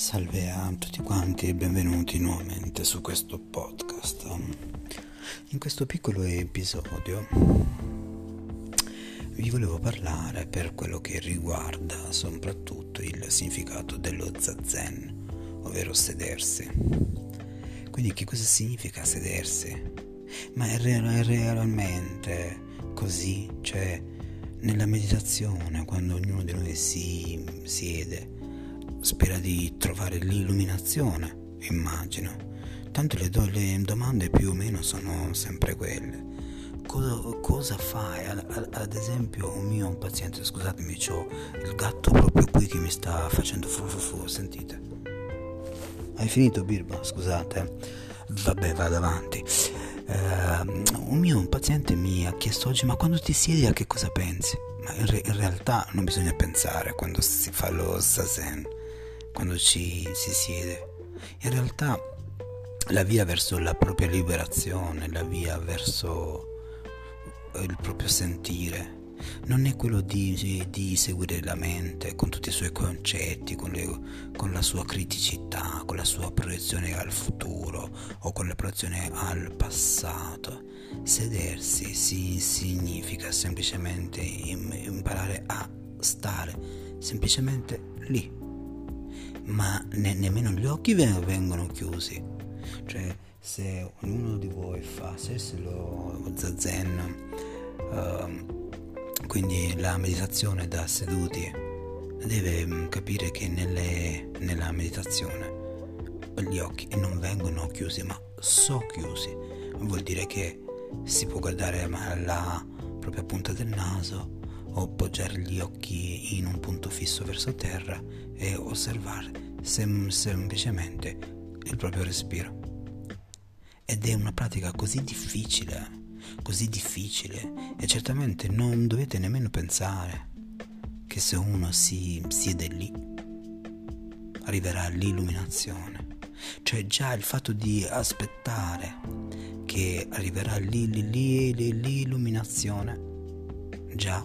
Salve a tutti quanti e benvenuti nuovamente su questo podcast. In questo piccolo episodio vi volevo parlare per quello che riguarda soprattutto il significato dello zazen, ovvero sedersi. Quindi che cosa significa sedersi? Ma è, re- realmente così? Cioè, nella meditazione, quando ognuno di noi si siede, spera di trovare l'illuminazione, immagino. Tanto le, do- le domande più o meno sono sempre quelle. Cosa, cosa fai? Ad, ad, esempio un mio paziente, scusatemi, ho il gatto proprio qui che mi sta facendo fu fu fu, sentite. Hai finito Birba? Scusate. Vabbè, vado avanti. Uh, un mio paziente mi ha chiesto oggi, ma quando ti siedi a che cosa pensi? Ma in, re- in realtà non bisogna pensare quando si fa lo zazen quando ci si siede. In realtà la via verso la propria liberazione, la via verso il proprio sentire, non è quello di, di seguire la mente con tutti i suoi concetti, con, le, con, la sua criticità, con la sua proiezione al futuro o con la proiezione al passato. Sedersi si, significa semplicemente imparare a stare semplicemente lì ma ne- nemmeno gli occhi vengono chiusi. Cioè, se ognuno di voi fa lo zazen, uh, quindi la meditazione da seduti, deve mm, capire che nelle, nella meditazione gli occhi non vengono chiusi, ma socchiusi. Vuol dire che si può guardare la propria punta del naso o appoggiare gli occhi in un punto fisso verso terra e osservare sem- semplicemente il proprio respiro. Ed è una pratica così difficile, così difficile, e certamente non dovete nemmeno pensare che se uno si siede lì, arriverà l'illuminazione. Cioè già il fatto di aspettare che arriverà lì, lì, lì, lì l'illuminazione, già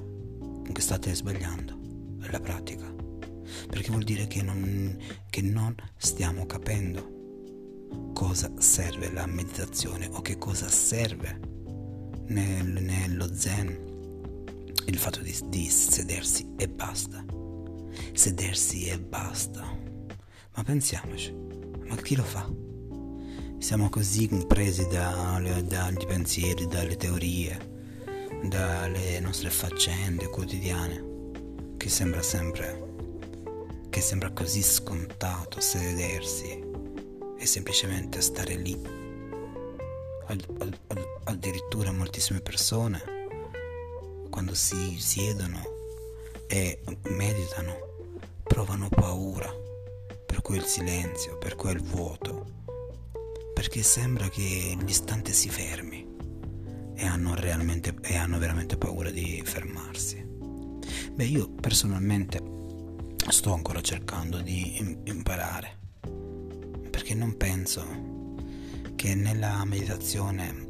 che state sbagliando la pratica, perché vuol dire che non, che non stiamo capendo cosa serve la meditazione o che cosa serve nel, nello zen il fatto di, di sedersi e basta, sedersi e basta. Ma pensiamoci, ma chi lo fa? Siamo così presi da, dagli pensieri, dalle teorie, dalle nostre faccende quotidiane, che sembra sempre, che sembra così scontato sedersi e semplicemente stare lì. Ad, ad, ad, addirittura moltissime persone, quando si siedono e meditano, provano paura per quel silenzio, per quel vuoto, perché sembra che l'istante si fermi e hanno, e hanno veramente paura di fermarsi. Beh, io personalmente sto ancora cercando di imparare, perché non penso che nella meditazione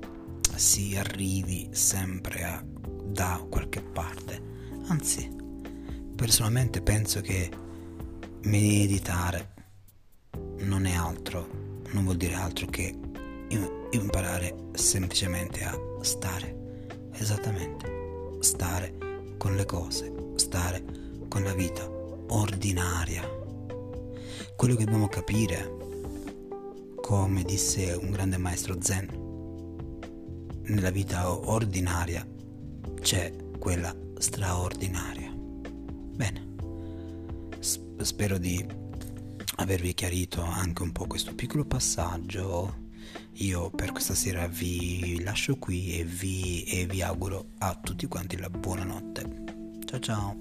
si arrivi sempre a, da qualche parte, anzi, personalmente penso che meditare non è altro, non vuol dire altro che imparare semplicemente a stare, esattamente, stare con le cose, stare con la vita ordinaria. Quello che dobbiamo capire, come disse un grande maestro Zen, nella vita ordinaria c'è quella straordinaria. Bene, spero di avervi chiarito anche un po' questo piccolo passaggio io per questa sera vi lascio qui e vi, e vi auguro a tutti quanti la buonanotte. Ciao ciao.